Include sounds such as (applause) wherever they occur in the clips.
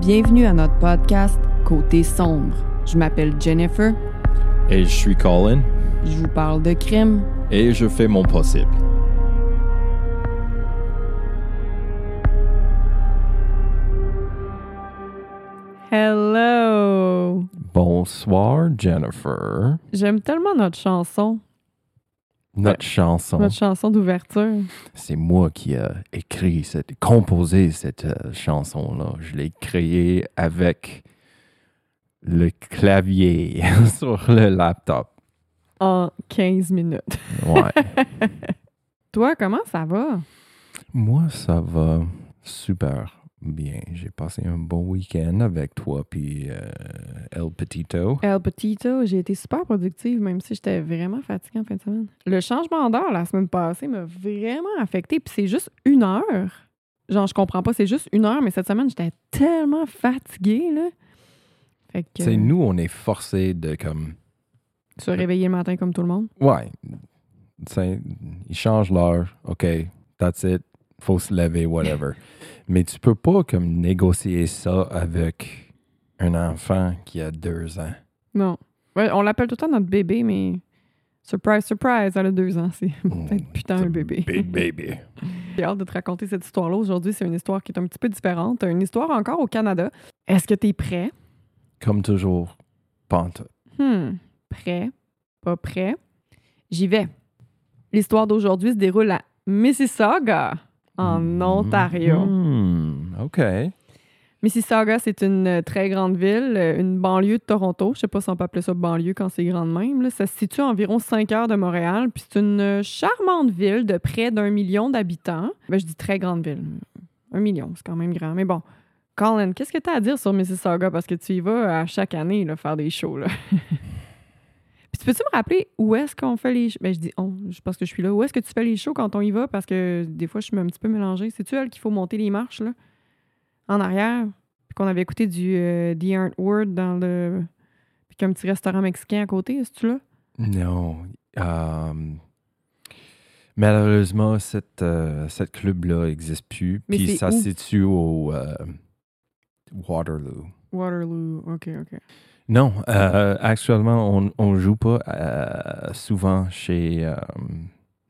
Bienvenue à notre podcast Côté sombre. Je m'appelle Jennifer. Et je suis Colin. Je vous parle de crime. Et je fais mon possible. Hello! Bonsoir, Jennifer. J'aime tellement notre chanson. Notre chanson. Notre chanson d'ouverture. C'est moi qui ai écrit, cette, composé cette euh, chanson-là. Je l'ai créée avec le clavier (laughs) sur le laptop. En 15 minutes. Ouais. (laughs) Toi, comment ça va? moi, ça va super bien. J'ai passé un bon week-end avec toi puis euh, El Petito. El Petito, j'ai été super productive, même si j'étais vraiment fatiguée en fin de semaine. Le changement d'heure la semaine passée m'a vraiment affectée, puis c'est juste une heure. Genre, je comprends pas, c'est juste une heure, mais cette semaine, j'étais tellement fatiguée, là. Fait que. C'est nous, on est forcés de comme. Se réveiller le matin comme tout le monde. Ouais. C'est- Ils changent l'heure. OK, that's it. Faut se lever, whatever. Mais tu peux pas comme négocier ça avec un enfant qui a deux ans. Non. Ouais, on l'appelle tout le temps notre bébé, mais. Surprise, surprise, elle a deux ans. C'est (laughs) peut-être putain un bébé. Big baby. (laughs) J'ai hâte de te raconter cette histoire-là. Aujourd'hui, c'est une histoire qui est un petit peu différente. Une histoire encore au Canada. Est-ce que tu es prêt? Comme toujours, pantoute. Hmm. Prêt? Pas prêt? J'y vais. L'histoire d'aujourd'hui se déroule à Mississauga, en Ontario. Hmm, OK. Mississauga, c'est une euh, très grande ville, euh, une banlieue de Toronto. Je sais pas si on peut appeler ça banlieue quand c'est grand de même. là. Ça se situe à environ 5 heures de Montréal. Puis c'est une euh, charmante ville de près d'un million d'habitants. Ben, je dis très grande ville. Un million, c'est quand même grand. Mais bon, Colin, qu'est-ce que tu as à dire sur Mississauga? Parce que tu y vas à chaque année là, faire des shows. Là. (laughs) Puis tu peux-tu me rappeler où est-ce qu'on fait les shows? Ben, je dis on, je- parce que je suis là. Où est-ce que tu fais les shows quand on y va? Parce que des fois, je suis un petit peu mélangée. C'est-tu elle qu'il faut monter les marches, là? En arrière? Puis qu'on avait écouté du euh, The Art Word dans le... Puis qu'un petit restaurant mexicain à côté, est-ce-tu là? Non. euh, malheureusement, cette, euh, cette club-là n'existe plus. Puis ça se situe au euh, Waterloo. Waterloo. OK, OK. Non, euh, actuellement, on on joue pas euh, souvent chez euh,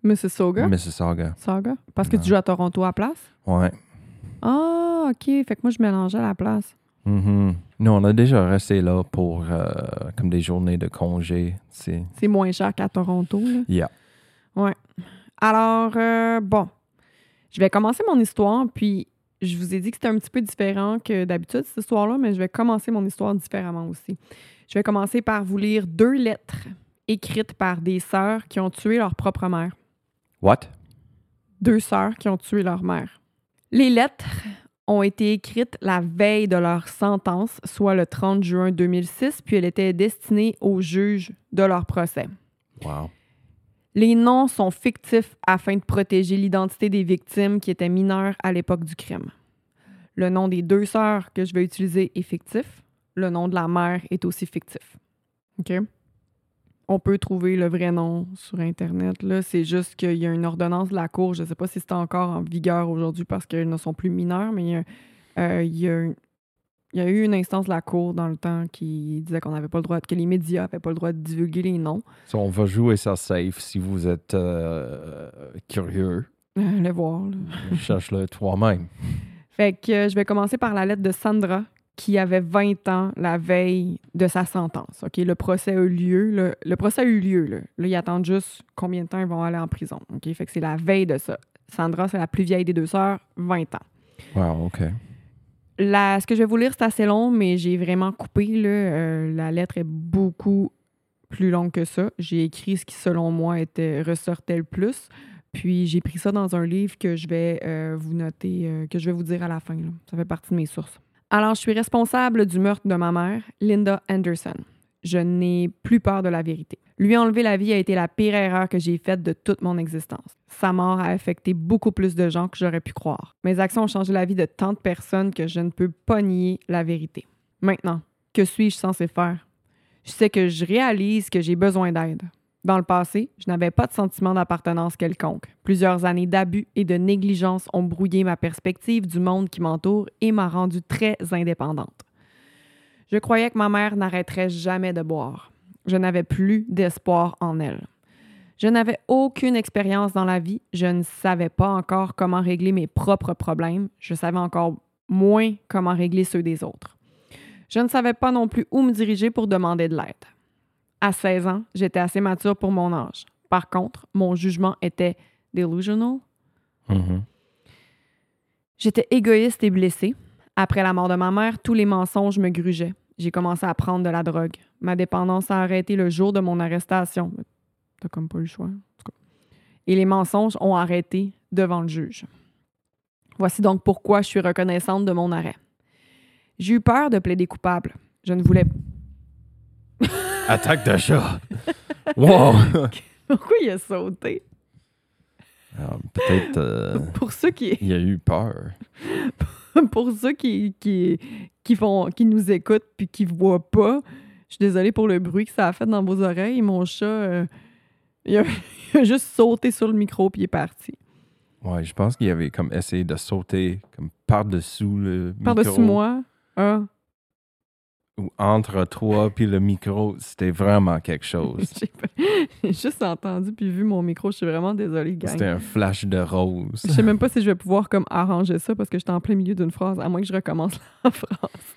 Mississauga? Mississauga. Saga? Parce que Non. tu joues à Toronto à place? Ouais. Ah, OK. Fait que moi, je mélangeais à la place. Mhm. Non, on a déjà resté là pour euh, comme des journées de congé. C'est C'est moins cher qu'à Toronto, là. yeah. Alors, euh, bon, je vais commencer mon histoire, puis je vous ai dit que c'était un petit peu différent que d'habitude, cette histoire-là, mais je vais commencer mon histoire différemment aussi. Je vais commencer par vous lire deux lettres écrites par des sœurs qui ont tué leur propre mère. What? Deux sœurs qui ont tué leur mère. Les lettres ont été écrites la veille de leur sentence, soit le 30 juin 2006, puis elles étaient destinées au juge de leur procès. Wow. Les noms sont fictifs afin de protéger l'identité des victimes qui étaient mineures à l'époque du crime. Le nom des deux sœurs que je vais utiliser est fictif. Le nom de la mère est aussi fictif. OK? On peut trouver le vrai nom sur Internet. C'est juste qu'il y a une ordonnance de la Cour. Je ne sais pas si c'est encore en vigueur aujourd'hui parce qu'elles ne sont plus mineures, mais il y a, euh, il y a il y a eu une instance de la Cour dans le temps qui disait qu'on n'avait pas le droit, que les médias n'avaient pas le droit de divulguer les noms. So, on va jouer ça safe si vous êtes euh, curieux. (laughs) Allez voir. Cherche-le toi-même. Fait que euh, je vais commencer par la lettre de Sandra, qui avait 20 ans la veille de sa sentence. OK, le procès a eu lieu. Le, le procès a eu lieu. Là. Là, ils attendent juste combien de temps ils vont aller en prison. OK, fait que c'est la veille de ça. Sandra, c'est la plus vieille des deux sœurs, 20 ans. Wow, OK. La- ce que je vais vous lire, c'est assez long, mais j'ai vraiment coupé. Euh, la lettre est beaucoup plus longue que ça. J'ai écrit ce qui, selon moi, était ressortait le plus. Puis j'ai pris ça dans un livre que je vais euh, vous noter, euh, que je vais vous dire à la fin. Ça fait partie de mes sources. Alors, je suis responsable du meurtre de ma mère, Linda Anderson. Je n'ai plus peur de la vérité. Lui enlever la vie a été la pire erreur que j'ai faite de toute mon existence. Sa mort a affecté beaucoup plus de gens que j'aurais pu croire. Mes actions ont changé la vie de tant de personnes que je ne peux pas nier la vérité. Maintenant, que suis-je censé faire? Je sais que je réalise que j'ai besoin d'aide. Dans le passé, je n'avais pas de sentiment d'appartenance quelconque. Plusieurs années d'abus et de négligence ont brouillé ma perspective du monde qui m'entoure et m'a rendue très indépendante. Je croyais que ma mère n'arrêterait jamais de boire. Je n'avais plus d'espoir en elle. Je n'avais aucune expérience dans la vie. Je ne savais pas encore comment régler mes propres problèmes. Je savais encore moins comment régler ceux des autres. Je ne savais pas non plus où me diriger pour demander de l'aide. À 16 ans, j'étais assez mature pour mon âge. Par contre, mon jugement était delusional. Mhm. J'étais égoïste et blessée. Après la mort de ma mère, tous les mensonges me grugeaient. J'ai commencé à prendre de la drogue. Ma dépendance a arrêté le jour de mon arrestation. T'as comme pas eu le choix. en tout cas. Et les mensonges ont arrêté devant le juge. Voici donc pourquoi je suis reconnaissante de mon arrêt. J'ai eu peur de plaider coupable. Je ne voulais (laughs) Attaque de chat. (laughs) wow. (laughs) Pourquoi il a sauté? Alors, Peut-être euh, Pour ceux qui, il a eu peur. (laughs) pour ceux qui, qui, qui, font, qui nous écoutent puis qui ne voient pas, je suis désolée pour le bruit que ça a fait dans vos oreilles. Mon chat, euh, il, a, (laughs) il a juste sauté sur le micro puis il est parti. Ouais, je pense qu'il avait comme essayé de sauter comme par-dessous le Par-dessus micro. moi. Ah, Ou entre toi puis le micro. C'était vraiment quelque (laughs) chose. j'ai juste entendu puis vu mon micro. Je suis vraiment désolée, gang. C'était un flash de rose. Je sais même pas (laughs) si je vais pouvoir comme arranger ça parce que j'étais en plein milieu d'une phrase, à moins que je recommence (laughs) la phrase.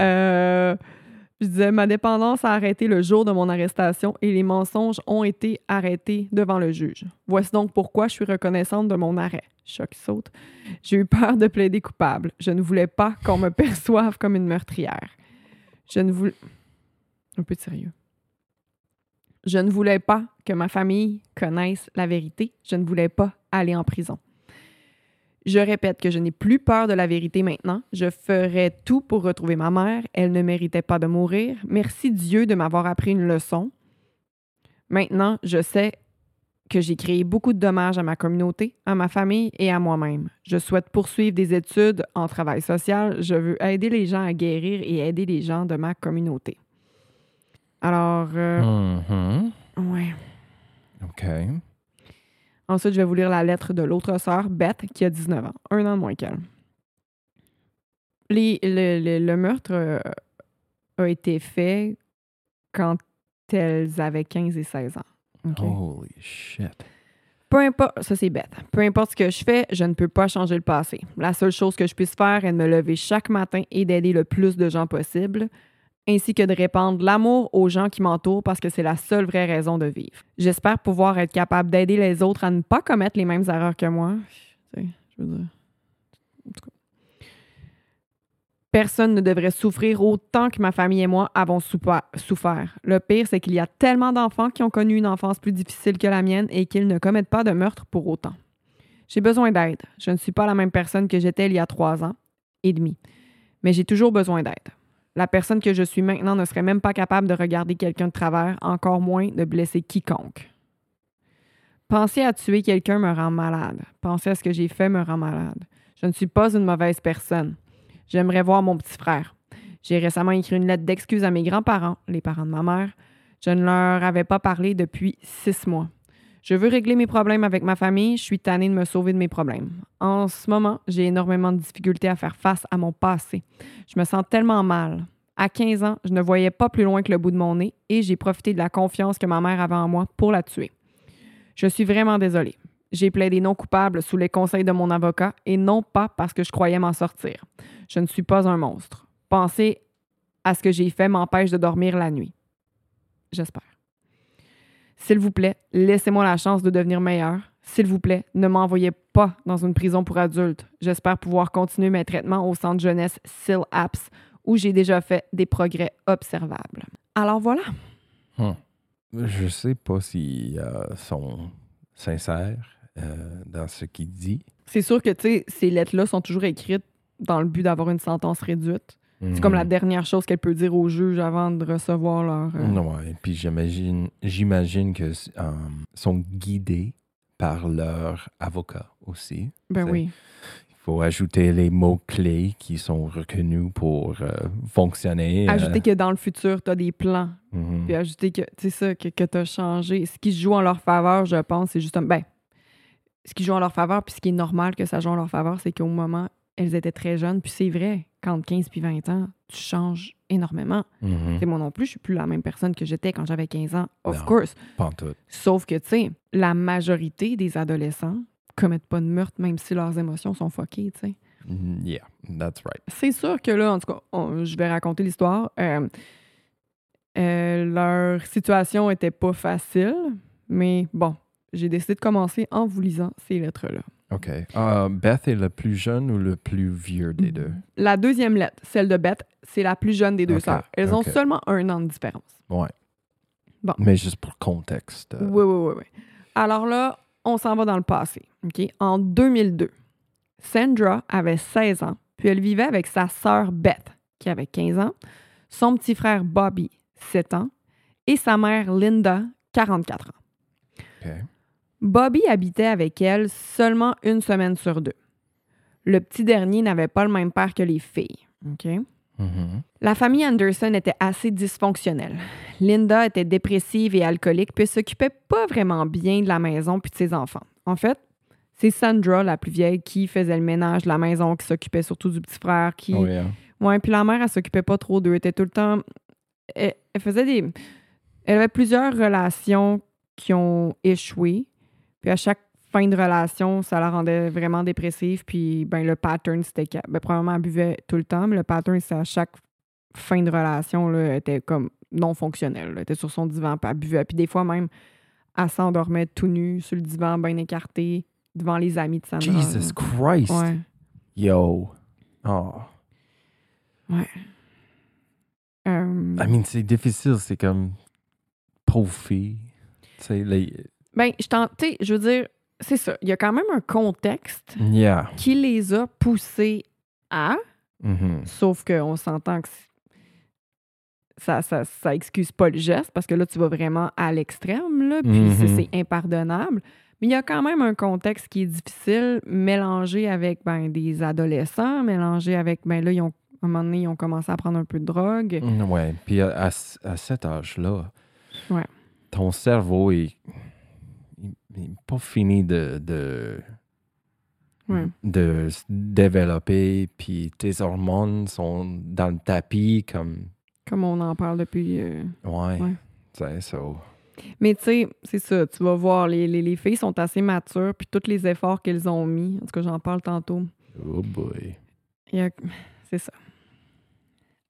Euh, je disais, ma dépendance a arrêté le jour de mon arrestation et les mensonges ont été arrêtés devant le juge. Voici donc pourquoi je suis reconnaissante de mon arrêt. Choc qui saute. J'ai eu peur de plaider coupable. Je ne voulais pas qu'on me perçoive comme une meurtrière. Je ne voulais... Pas que ma famille connaisse la vérité. Je ne voulais pas aller en prison. Je répète que je n'ai plus peur de la vérité maintenant. Je ferai tout pour retrouver ma mère. Elle ne méritait pas de mourir. Merci Dieu de m'avoir appris une leçon. Maintenant, je sais que j'ai créé beaucoup de dommages à ma communauté, à ma famille et à moi-même. Je souhaite poursuivre des études en travail social. Je veux aider les gens à guérir et aider les gens de ma communauté. Alors, euh, Mhm. ouais. OK. Ensuite, je vais vous lire la lettre de l'autre sœur, Beth, qui a 19 ans, un an de moins qu'elle. Les- le, le- le meurtre euh, a été fait quand elles avaient 15 et 16 ans. Holy shit. Peu importe, ça c'est bête. Peu importe ce que je fais, je ne peux pas changer le passé. La seule chose que je puisse faire est de me lever chaque matin et d'aider le plus de gens possible, ainsi que de répandre l'amour aux gens qui m'entourent parce que c'est la seule vraie raison de vivre. J'espère pouvoir être capable d'aider les autres à ne pas commettre les mêmes erreurs que moi. Tu sais, je veux dire. En tout cas. Personne ne devrait souffrir autant que ma famille et moi avons souffert. Le pire, c'est qu'il y a tellement d'enfants qui ont connu une enfance plus difficile que la mienne et qu'ils ne commettent pas de meurtre pour autant. J'ai besoin d'aide. Je ne suis pas la même personne que j'étais il y a trois ans et demi, mais j'ai toujours besoin d'aide. La personne que je suis maintenant ne serait même pas capable de regarder quelqu'un de travers, encore moins de blesser quiconque. Penser à tuer quelqu'un me rend malade. Penser à ce que j'ai fait me rend malade. Je ne suis pas une mauvaise personne. J'aimerais voir mon petit frère. J'ai récemment écrit une lettre d'excuse à mes grands-parents, les parents de ma mère. Je ne leur avais pas parlé depuis six mois. Je veux régler mes problèmes avec ma famille. Je suis tannée de me sauver de mes problèmes. En ce moment, j'ai énormément de difficultés à faire face à mon passé. Je me sens tellement mal. À 15 ans, je ne voyais pas plus loin que le bout de mon nez et j'ai profité de la confiance que ma mère avait en moi pour la tuer. Je suis vraiment désolée. J'ai plaidé non coupable sous les conseils de mon avocat et non pas parce que je croyais m'en sortir. Je ne suis pas un monstre. Penser à ce que j'ai fait m'empêche de dormir la nuit. J'espère. S'il vous plaît, laissez-moi la chance de devenir meilleur. S'il vous plaît, ne m'envoyez pas dans une prison pour adultes. J'espère pouvoir continuer mes traitements au centre jeunesse SIL Apps où j'ai déjà fait des progrès observables. Alors voilà. Je sais pas s'ils euh, sont sincères dans ce qu'ils disent. C'est sûr que, ces lettres-là sont toujours écrites dans le but d'avoir une sentence réduite. C'est comme la dernière chose qu'elle peut dire au juge avant de recevoir leur. euh, Non, ouais. Puis j'imagine, j'imagine que euh, sont guidés par leur avocat aussi. Ben oui. Il faut ajouter les mots-clés qui sont reconnus pour euh, fonctionner. euh, Ajouter que dans le futur, tu as des plans. mhm. Puis ajouter que, tu sais ça, que, que tu as changé. Ce qui se joue en leur faveur, je pense, c'est justement. Ben, ce qui joue en leur faveur, puis ce qui est normal que ça joue en leur faveur, c'est qu'au moment, elles étaient très jeunes. Puis c'est vrai, quand 15 puis 20 ans, tu changes énormément. C'est moi non plus, je suis plus la même personne que j'étais quand j'avais 15 ans, of Non. course. Pas en tout. Sauf que, tu sais, la majorité des adolescents commettent pas de meurtre, même si leurs émotions sont fuckées, tu sais. Mm, Yeah, that's right. C'est sûr que là, en tout cas, on- je vais raconter l'histoire. Euh, euh, leur situation était pas facile, mais bon, j'ai décidé de commencer en vous lisant ces lettres-là. OK. Euh, Beth est le plus jeune ou le plus vieux des deux? La deuxième lettre, celle de Beth, c'est la plus jeune des deux sœurs. Elles ont seulement un an de différence. Ouais. Bon. Mais juste pour contexte. euh, Oui, oui, oui, oui. Alors là, on s'en va dans le passé. OK? En 2002, Sandra avait 16 ans, puis elle vivait avec sa sœur Beth, qui avait 15 ans, son petit frère Bobby, 7 ans, et sa mère Linda, 44 ans. OK. Bobby habitait avec elle seulement une semaine sur deux. Le petit dernier n'avait pas le même père que les filles. Mhm. La famille Anderson était assez dysfonctionnelle. Linda était dépressive et alcoolique, puis s'occupait pas vraiment bien de la maison puis de ses enfants. En fait, c'est Sandra, la plus vieille, qui faisait le ménage de la maison, qui s'occupait surtout du petit frère, qui... Oh, yeah. Ouais, puis la mère, elle s'occupait pas trop d'eux. Elle était tout le temps... Elle, elle faisait des... Elle avait plusieurs relations qui ont échoué. Puis à chaque fin de relation, ça la rendait vraiment dépressive. Puis ben, le pattern, c'était que... Ben, premièrement, elle buvait tout le temps, mais le pattern, c'est à chaque fin de relation, là, elle était comme non fonctionnelle. Elle était sur son divan, puis elle buvait. Puis des fois même, elle s'endormait tout nue sur le divan, bien écarté, devant les amis de Sandra. Jesus là. Christ. Ouais. Yo. Oh. Euh, I mean, c'est difficile. C'est comme pauvre fille. Tu sais, les... Ben, je t'en- tu sais, je veux dire, c'est ça. Il y a quand même un contexte Yeah. qui les a poussés à, Mhm. sauf qu'on s'entend que ça, ça, ça excuse pas le geste parce que là, tu vas vraiment à l'extrême, là, puis c'est- Mhm. c'est impardonnable. Mais il y a quand même un contexte qui est difficile, mélangé avec ben, des adolescents, mélangé avec, ben là, ils ont, à un moment donné, ils ont commencé à prendre un peu de drogue. Mm, Ouais. Puis à, à cet âge-là, Ouais. ton cerveau est pas fini de, de, Ouais. de se développer. Puis tes hormones sont dans le tapis comme. Comme on en parle depuis. euh, Ouais. Ouais. Tu sais, so- Mais tu sais, c'est ça, tu vas voir, les, les, les filles sont assez matures, puis tous les efforts qu'elles ont mis, en tout cas, j'en parle tantôt. Oh boy. C'est ça.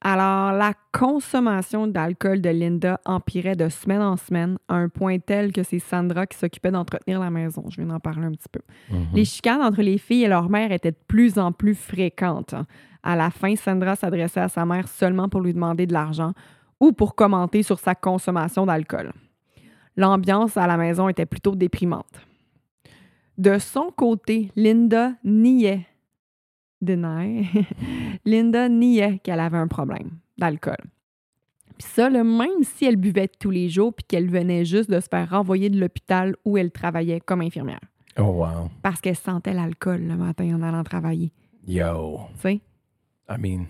Alors, la consommation d'alcool de Linda empirait de semaine en semaine à un point tel que c'est Sandra qui s'occupait d'entretenir la maison. Je viens d'en parler un petit peu. Mhm. Les chicanes entre les filles et leur mère étaient de plus en plus fréquentes. À la fin, Sandra s'adressait à sa mère seulement pour lui demander de l'argent ou pour commenter sur sa consommation d'alcool. L'ambiance à la maison était plutôt déprimante. De son côté, Linda niait. Deny. (laughs) Linda niait qu'elle avait un problème d'alcool. Puis ça, là, même si elle buvait tous les jours puis qu'elle venait juste de se faire renvoyer de l'hôpital où elle travaillait comme infirmière Oh wow. parce qu'elle sentait l'alcool le matin en allant travailler. Yo. Tu sais? I mean,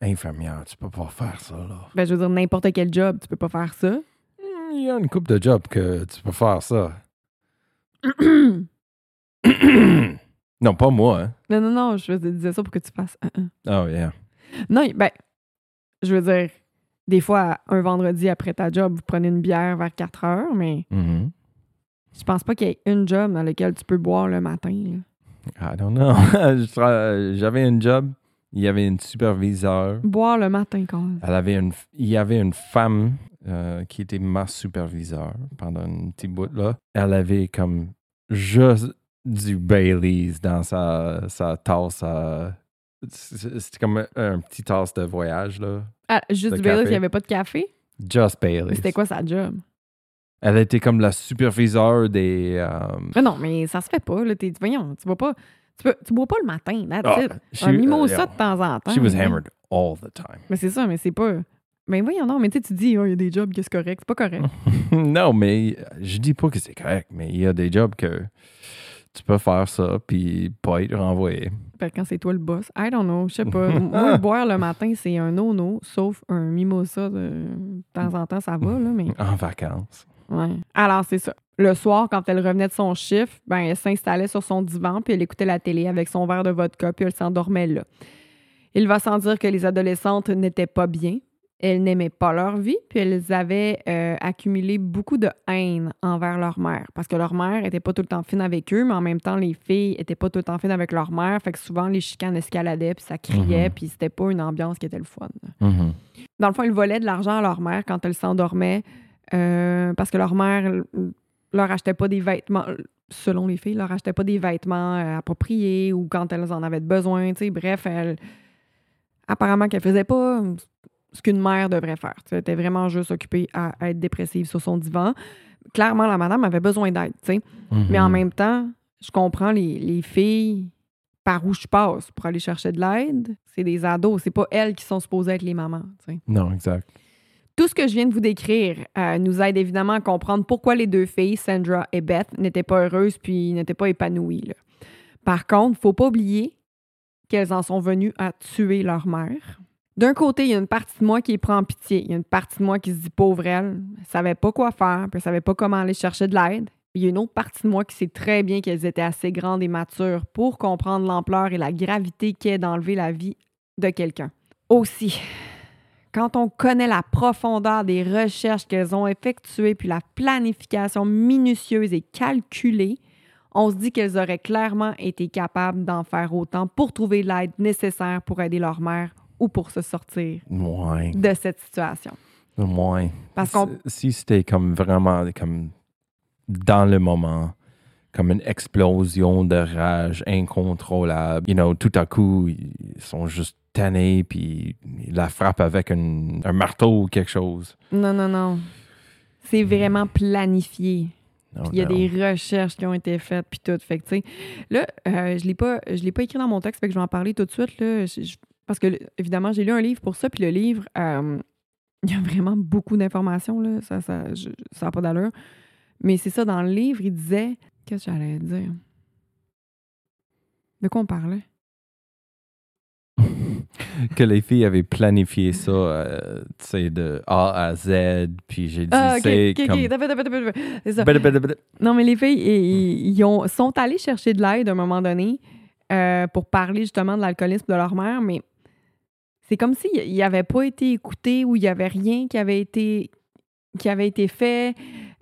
infirmière, tu peux pas faire ça, là. Ben, je veux dire, n'importe quel job, tu peux pas faire ça. Mm, Il y a une coupe de jobs que tu peux faire ça. (clears throat) (clears throat) non, pas moi, hein. Non, non, non, je disais ça pour que tu fasses. Oh, yeah. Non, ben, je veux dire, des fois, un vendredi après ta job, vous prenez une bière vers 4 heures, mais Mhm. Je pense pas qu'il y ait une job dans laquelle tu peux boire le matin. là. I don't know. (laughs) J'avais un job, il y avait une superviseur. Boire le matin quand même. Elle avait une, il y avait une femme euh, qui était ma superviseure pendant un petit bout là. Elle avait comme juste du Baileys dans sa, sa tasse. à- C'était comme un, petit tasse de voyage là. Ah, juste du Baileys, il n'y avait pas de café? Just Mais Baileys. C'était quoi sa job? Elle était comme la superviseure des. euh, Ah non, mais ça se fait pas. Là. T'es- voyons, tu bois pas. Tu, peux, tu bois pas le matin. That's ah, Un mimosa yeah. de temps en temps. She was là. hammered all the time. Mais c'est ça, mais c'est pas. Mais voyons, non, mais tu sais, tu dis, oh, il y a des jobs que c'est correct. C'est pas correct. (laughs) non, mais je dis pas que c'est correct, mais il y a des jobs que tu peux faire ça puis pas être renvoyé. Que quand c'est toi le boss, I don't know, je sais pas. (laughs) Moi, boire le matin, c'est un no-no, sauf un mimosa de, de temps en temps, ça va, là, mais. (laughs) En vacances. Ouais. Alors, c'est ça. Le soir, quand elle revenait de son chiffre, ben, elle s'installait sur son divan, puis elle écoutait la télé avec son verre de vodka, puis elle s'endormait là. Il va sans dire que les adolescentes n'étaient pas bien. Elles n'aimaient pas leur vie, puis elles avaient euh, accumulé beaucoup de haine envers leur mère. Parce que leur mère était pas tout le temps fine avec eux, mais en même temps, les filles étaient pas tout le temps fines avec leur mère. Fait que souvent, les chicanes escaladaient, puis ça criait, Mhm. puis c'était pas une ambiance qui était le fun. Mhm. Dans le fond, ils volaient de l'argent à leur mère quand elle s'endormait euh, parce que leur mère leur achetait pas des vêtements, selon les filles, leur achetait pas des vêtements euh, appropriés ou quand elles en avaient besoin. tu sais. Bref, apparemment qu'elle faisait pas ce qu'une mère devrait faire. Elle était vraiment juste occupée à, à être dépressive sur son divan. Clairement, la madame avait besoin d'aide. tu sais. Mais en même temps, je comprends les, les filles par où je passe pour aller chercher de l'aide. C'est des ados. C'est pas elles qui sont supposées être les mamans. tu sais. Non, exact. Tout ce que je viens de vous décrire euh, nous aide évidemment à comprendre pourquoi les deux filles, Sandra et Beth, n'étaient pas heureuses puis n'étaient pas épanouies. là. Par contre, faut pas oublier qu'elles en sont venues à tuer leur mère. D'un côté, il y a une partie de moi qui prend pitié. Il y a une partie de moi qui se dit pauvre elle, elle savait pas quoi faire, puis elle savait pas comment aller chercher de l'aide. Il y a une autre partie de moi qui sait très bien qu'elles étaient assez grandes et matures pour comprendre l'ampleur et la gravité qu'est d'enlever la vie de quelqu'un. Aussi, quand on connaît la profondeur des recherches qu'elles ont effectuées, puis la planification minutieuse et calculée, on se dit qu'elles auraient clairement été capables d'en faire autant pour trouver l'aide nécessaire pour aider leur mère ou pour se sortir Ouais. de cette situation? Ouais. Parce qu'on Si c'était comme vraiment comme dans le moment, comme une explosion de rage incontrôlable, you know, tout à coup, ils sont juste tannés, puis ils la frappent avec un, un marteau ou quelque chose. Non, non, non. C'est vraiment planifié. Oh, il y a des recherches qui ont été faites, puis tout. Fait que, là, euh, je je l'ai pas écrit dans mon texte, fait que je vais en parler tout de suite, là. Je- je- parce que, évidemment, j'ai lu un livre pour ça, puis le livre, euh, (laughs) il y a vraiment beaucoup d'informations, là. Ça n'a ça, ça pas d'allure. Mais c'est ça, dans le livre, il disait... Qu'est-ce que j'allais dire? De quoi on parlait? (laughs) que les filles avaient planifié ça, euh, tu sais, de A à Z, puis j'ai dit, Ah, c'est comme... Ça. Bada, bada, bada. Non, mais les filles, ils, ils ont, sont allées chercher de l'aide à un moment donné euh, pour parler justement de l'alcoolisme de leur mère, mais c'est comme s'ils n'avaient pas été écoutés ou il n'y avait rien qui avait été, qui avait été fait.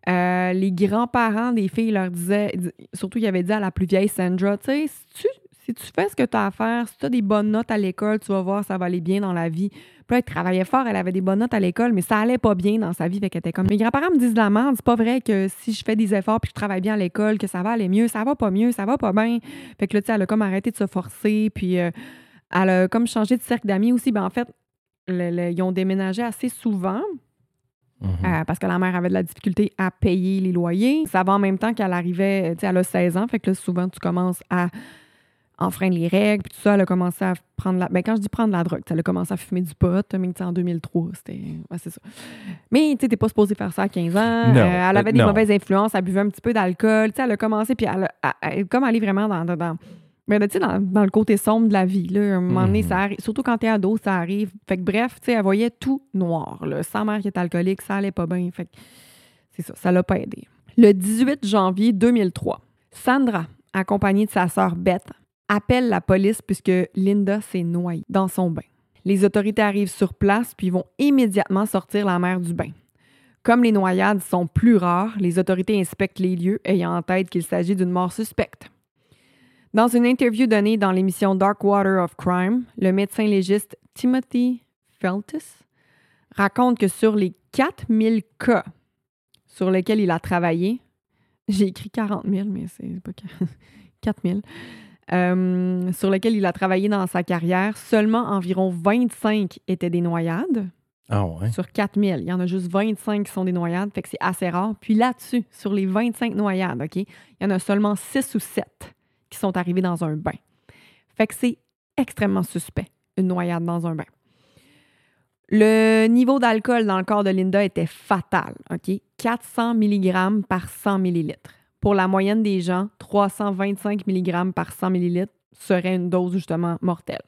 Euh, les grands-parents des filles leur disaient, di- surtout ils avaient dit à la plus vieille Sandra, tu sais, si tu, fais ce que tu as à faire, si tu as des bonnes notes à l'école, tu vas voir, ça va aller bien dans la vie. Puis elle travaillait fort, elle avait des bonnes notes à l'école, mais ça allait pas bien dans sa vie. Fait qu'elle était comme, mes grands-parents me disent la merde, c'est pas vrai que si je fais des efforts puis que je travaille bien à l'école, que ça va aller mieux, ça va pas mieux, ça va pas bien. Fait que là, tu sais, elle a comme arrêté de se forcer, puis euh, elle a comme changé de cercle d'amis aussi. Ben en fait, le- le- ils ont déménagé assez souvent Mhm. euh, parce que la mère avait de la difficulté à payer les loyers. Ça va en même temps qu'elle arrivait, tu sais, elle a 16 ans, fait que là, souvent, tu commences à enfreindre les règles, puis tout ça, elle a commencé à prendre la... Ben, quand je dis prendre la drogue, elle a commencé à fumer du pot, mais tu sais, en 2003, c'était... ouais, c'est ça. Mais, tu sais, t'es pas supposé faire ça à 15 ans. Non, Euh, elle avait euh, des non. mauvaises influences, elle buvait un petit peu d'alcool, tu sais, elle a commencé, puis elle, a- elle- elle- comme elle est vraiment dans... dans, dans- ben, tu sais, dans, dans le côté sombre de la vie, là, à un moment donné, Mhm. ça arrive, surtout quand t'es ado, ça arrive. Fait que bref, tu sais, elle voyait tout noir, là. Sa mère qui est alcoolique, ça allait pas bien. Fait que c'est ça, ça l'a pas aidé. Le 18 janvier 2003, Sandra, accompagnée de sa sœur Beth, appelle la police puisque Linda s'est noyée dans son bain. Les autorités arrivent sur place puis vont immédiatement sortir la mère du bain. Comme les noyades sont plus rares, les autorités inspectent les lieux, ayant en tête qu'il s'agit d'une mort suspecte. Dans une interview donnée dans l'émission Dark Water of Crime, le médecin légiste Timothy Feltis raconte que sur les 4000 cas sur lesquels il a travaillé, j'ai écrit 40 000, mais c'est pas 4000, (laughs) euh, sur lesquels il a travaillé dans sa carrière, seulement environ 25 étaient des noyades. Ah ouais? Sur 4000, il y en a juste 25 qui sont des noyades, fait que c'est assez rare. Puis là-dessus, sur les 25 noyades, OK, il y en a seulement 6 ou 7 qui sont arrivés dans un bain. Fait que c'est extrêmement suspect, une noyade dans un bain. Le niveau d'alcool dans le corps de Linda était fatal, OK? 400 mg par 100 ml. Pour la moyenne des gens, 325 mg par 100 ml serait une dose justement mortelle.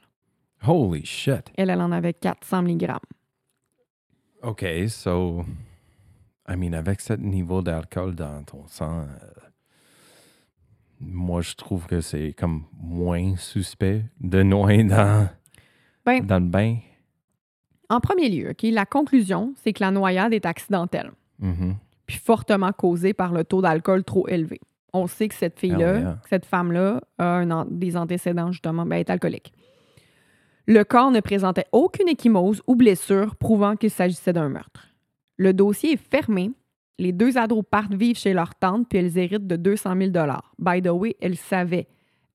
Holy shit. Elle, elle en avait 400 mg. OK, so, I mean, avec ce niveau d'alcool dans ton sang, euh, moi, je trouve que c'est comme moins suspect de noyer dans, Ben, dans le bain. En premier lieu, OK, la conclusion, c'est que la noyade est accidentelle, Mhm. puis fortement causée par le taux d'alcool trop élevé. On sait que cette fille-là, yeah. que cette femme-là, a un des antécédents, justement, ben, est alcoolique. Le corps ne présentait aucune échymose ou blessure prouvant qu'il s'agissait d'un meurtre. Le dossier est fermé. Les deux ados partent vivre chez leur tante, puis elles héritent de 200 000 By the way, elles savaient,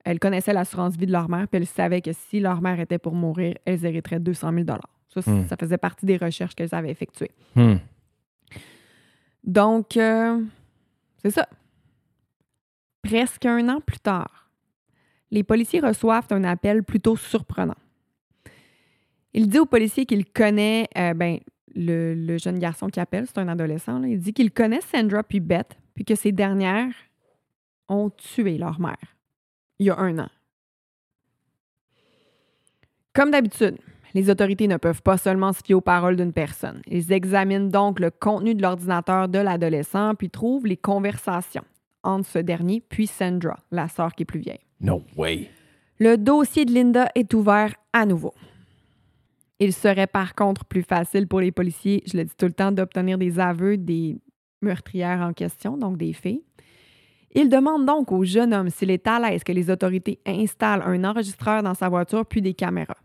elles connaissaient l'assurance vie de leur mère, puis elles savaient que si leur mère était pour mourir, elles hériteraient 200 000 Ça, Hmm. ça faisait partie des recherches qu'elles avaient effectuées. Hmm. Donc, euh, c'est ça. Presque un an plus tard, les policiers reçoivent un appel plutôt surprenant. Il dit au policier qu'il connaît, euh, ben, le, le jeune garçon qui appelle, c'est un adolescent, là, il dit qu'il connaît Sandra puis Beth, puis que ces dernières ont tué leur mère il y a un an. Comme d'habitude, les autorités ne peuvent pas seulement se fier aux paroles d'une personne. Ils examinent donc le contenu de l'ordinateur de l'adolescent puis trouvent les conversations entre ce dernier puis Sandra, la sœur qui est plus vieille. No way. Le dossier de Linda est ouvert à nouveau. Il serait par contre plus facile pour les policiers, je le dis tout le temps, d'obtenir des aveux des meurtrières en question, donc des filles. Ils demandent donc au jeune homme s'il est à l'aise que les autorités installent un enregistreur dans sa voiture puis des caméras.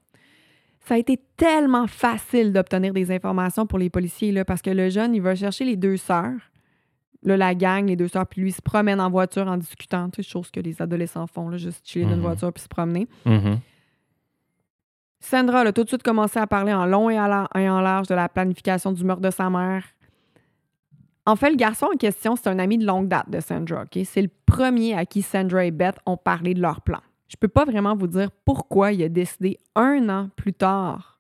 Ça a été tellement facile d'obtenir des informations pour les policiers là, parce que le jeune, il va chercher les deux sœurs. Là, la gang, les deux sœurs, puis lui, se promène en voiture en discutant, tu sais, chose que les adolescents font, là, juste chiller dans une Mhm. voiture puis se promener. Mhm. Sandra a tout de suite commencé à parler en long et, en large de la planification du meurtre de sa mère. En fait, le garçon en question, c'est un ami de longue date de Sandra. C'est le premier à qui Sandra et Beth ont parlé de leur plan. Je peux pas vraiment vous dire pourquoi il a décidé un an plus tard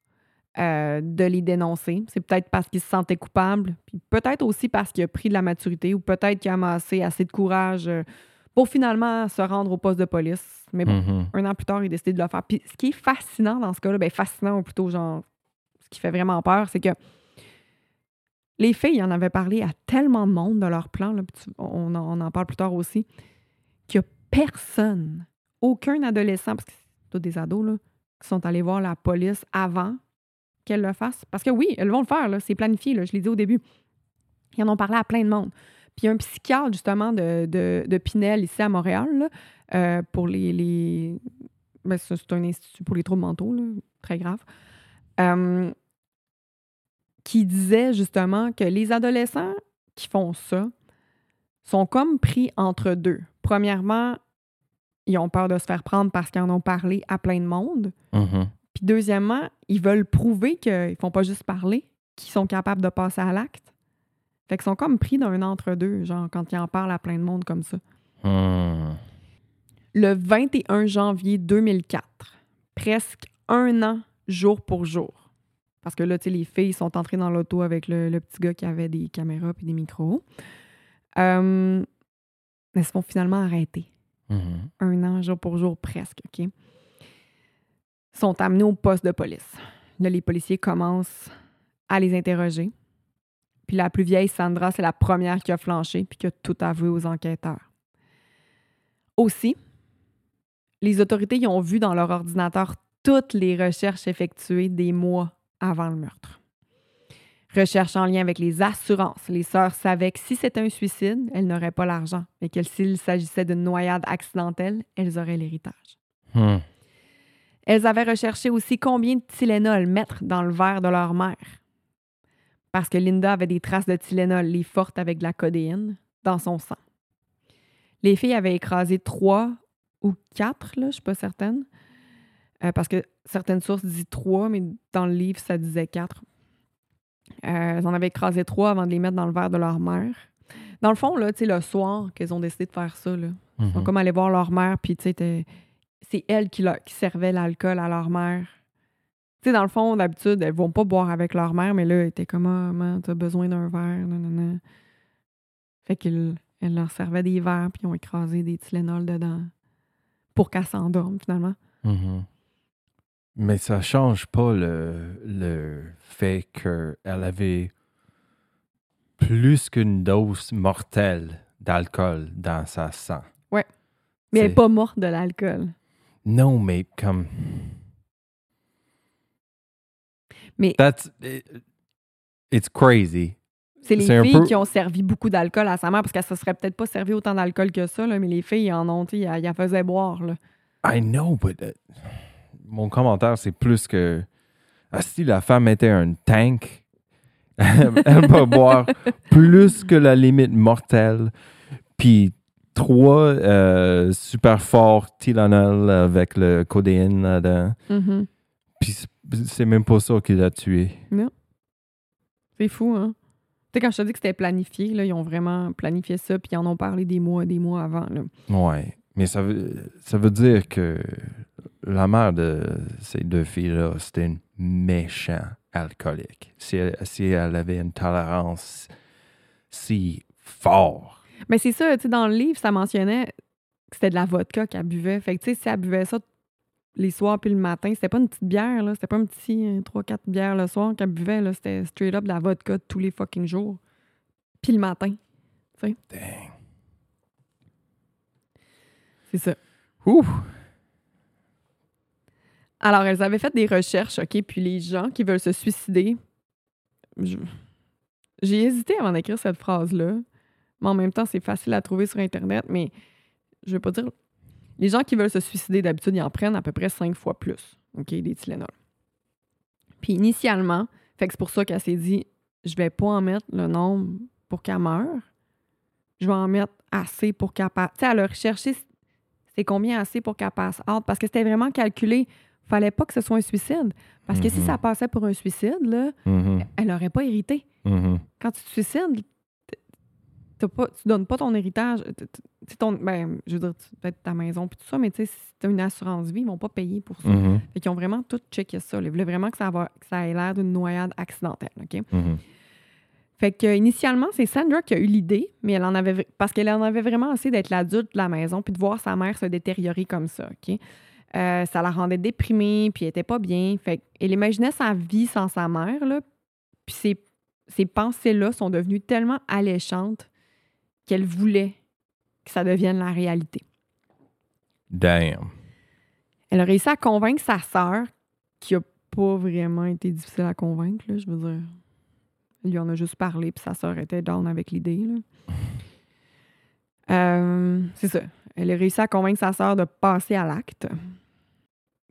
euh, de les dénoncer. C'est peut-être parce qu'il se sentait coupable, puis peut-être aussi parce qu'il a pris de la maturité ou peut-être qu'il a amassé assez de courage euh, pour finalement se rendre au poste de police. Mais bon, Mhm. un an plus tard, il a décidé de le faire. Puis ce qui est fascinant dans ce cas-là, ben fascinant ou plutôt genre, ce qui fait vraiment peur, c'est que les filles en avaient parlé à tellement de monde de leur plan, là, tu- on, en, on en parle plus tard aussi, qu'il n'y a personne, aucun adolescent, parce que c'est tous des ados, là, qui sont allés voir la police avant qu'elle le fasse. Parce que oui, elles vont le faire, c'est planifié, là, je l'ai dit au début. Ils en ont parlé à plein de monde. Puis il y a un psychiatre, justement, de, de, de Pinel, ici à Montréal, là, euh, pour les. les... ben, c'est un institut pour les troubles mentaux, là, très grave. Euh, qui disait justement que les adolescents qui font ça sont comme pris entre deux. Premièrement, ils ont peur de se faire prendre parce qu'ils en ont parlé à plein de monde. Mhm. Puis deuxièmement, ils veulent prouver qu'ils font pas juste parler, qu'ils sont capables de passer à l'acte. Fait qu'ils sont comme pris d'un entre-deux, genre quand ils en parlent à plein de monde comme ça. Hmm. Le 21 janvier 2004, presque un an jour pour jour. Parce que là, tu sais, les filles sont entrées dans l'auto avec le, le petit gars qui avait des caméras et des micros. Euh, mais se font finalement arrêter. Mhm. Un an jour pour jour presque, OK? Sont amenés au poste de police. Là, les policiers commencent à les interroger. Puis la plus vieille, Sandra, c'est la première qui a flanché puis qui a tout avoué aux enquêteurs. Aussi, les autorités y ont vu dans leur ordinateur toutes les recherches effectuées des mois avant le meurtre. Recherche en lien avec les assurances. Les sœurs savaient que si c'était un suicide, elles n'auraient pas l'argent, et que s'il s'agissait d'une noyade accidentelle, elles auraient l'héritage. Hmm. Elles avaient recherché aussi combien de Tylenol mettre dans le verre de leur mère. Parce que Linda avait des traces de Tylenol, les fortes avec de la codéine, dans son sang. Les filles avaient écrasé trois ou quatre, là, je ne suis pas certaine. Euh, parce que certaines sources disent trois, mais dans le livre, ça disait quatre. Euh, elles en avaient écrasé trois avant de les mettre dans le verre de leur mère. Dans le fond, là, le soir qu'elles ont décidé de faire ça, là, ils sont Mhm. comme aller voir leur mère, puis c'est elle qui, leur- qui servait l'alcool à leur mère. Tu sais, dans le fond, d'habitude, elles vont pas boire avec leur mère, mais là, elle était comme, ah, maman, t'as besoin d'un verre, nanana. Fait qu'elle elle leur servait des verres, puis ils ont écrasé des Tylenol dedans pour qu'elle s'endorme, finalement. Mhm. Mais ça change pas le, le fait qu'elle avait plus qu'une dose mortelle d'alcool dans sa sang. Mais elle n'est pas morte de l'alcool. Non, mais comme. Mais- That's. it- it's crazy. C'est les filles peu- qui ont servi beaucoup d'alcool à sa mère, parce qu'elle se serait peut-être pas servi autant d'alcool que ça, là, mais les filles, ils en ont, tu sais, elles elles faisaient boire, là. I know, but. uh, mon commentaire, c'est plus que. Ah, si la femme était un tank, (laughs) elle va boire plus que la limite mortelle. Puis trois euh, super forts Tylenol avec le codéine là-dedans. Mhm. Puis c'est- même pas ça qui l'a tué. C'est fou, hein? Tu sais, quand je te dis que c'était planifié, là, ils ont vraiment planifié ça, puis ils en ont parlé des mois et des mois avant. Là. Ouais. Mais ça veut, ça veut dire que la mère de ces deux filles-là, c'était une méchante alcoolique. Si elle, si elle avait une tolérance si fort. Mais c'est ça, tu sais, dans le livre, ça mentionnait que c'était de la vodka qu'elle buvait. Fait que, tu sais, si elle buvait ça les soirs puis le matin, c'était pas une petite bière, là. C'était pas un petit 3-4 bières le soir qu'elle buvait, là. C'était straight up de la vodka tous les fucking jours. Puis le matin. Dang. C'est ça. Ouh! Alors, elles avaient fait des recherches, OK? Puis les gens qui veulent se suicider, je- j'ai hésité avant d'écrire cette phrase-là, mais en même temps, c'est facile à trouver sur Internet, mais je veux pas dire... Les gens qui veulent se suicider, d'habitude, ils en prennent à peu près cinq fois plus, OK, des Tylenol. Puis initialement, fait que c'est pour ça qu'elle s'est dit, je vais pas en mettre le nombre pour qu'elle meure, je vais en mettre assez pour qu'elle passe... Tu sais, elle a recherché c'est combien assez pour qu'elle passe parce que c'était vraiment calculé fallait pas que ce soit un suicide. Parce que si Mhm. ça passait pour un suicide, là, Mhm, elle n'aurait pas hérité. mhm. Quand tu te suicides, t'as pas, tu donnes pas ton héritage. ton, ben, je veux dire, peut-être ta maison puis tout ça, mais tu sais, si tu as une assurance vie, ils vont pas payer pour ça. Mhm, Fait qu'ils ont vraiment tout checké ça. Ils voulaient vraiment que ça, va, que ça ait l'air d'une noyade accidentelle. OK? mhm. Fait que initialement, c'est Sandra qui a eu l'idée, mais elle en avait parce qu'elle en avait vraiment assez d'être l'adulte de la maison puis de voir sa mère se détériorer comme ça, OK? Euh, ça la rendait déprimée, puis elle était pas bien. Fait qu'elle imaginait sa vie sans sa mère, là, puis ses, ses pensées-là sont devenues tellement alléchantes qu'elle voulait que ça devienne la réalité. Damn. Elle a réussi à convaincre sa sœur, qui a pas vraiment été difficile à convaincre, là, je veux dire. Elle lui en a juste parlé, puis sa sœur était down avec l'idée. (laughs) Euh, c'est ça. Elle a réussi à convaincre sa sœur de passer à l'acte.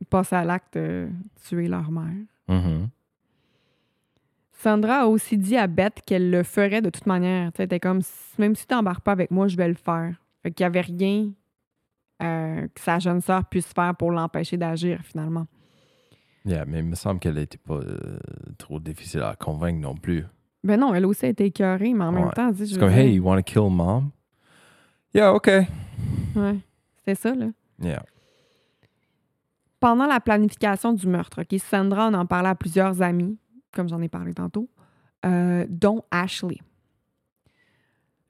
Passer à l'acte, euh, tuer leur mère. Mhm. Sandra a aussi dit à Beth qu'elle le ferait de toute manière. Tu sais, Elle était comme, même si tu t'embarques pas avec moi, je vais le faire. Fait qu'il y avait rien euh, que sa jeune sœur puisse faire pour l'empêcher d'agir, finalement. Yeah, mais il me semble qu'elle n'était pas euh, trop difficile à convaincre non plus. Ben non, elle aussi a été écœurée, mais en même temps, sais, je C'est comme, dire, hey, you want to kill mom? Yeah, OK. ouais, c'était ça, là. Yeah. Pendant la planification du meurtre, OK, Sandra, on en parlait à plusieurs amis, comme j'en ai parlé tantôt, euh, dont Ashley.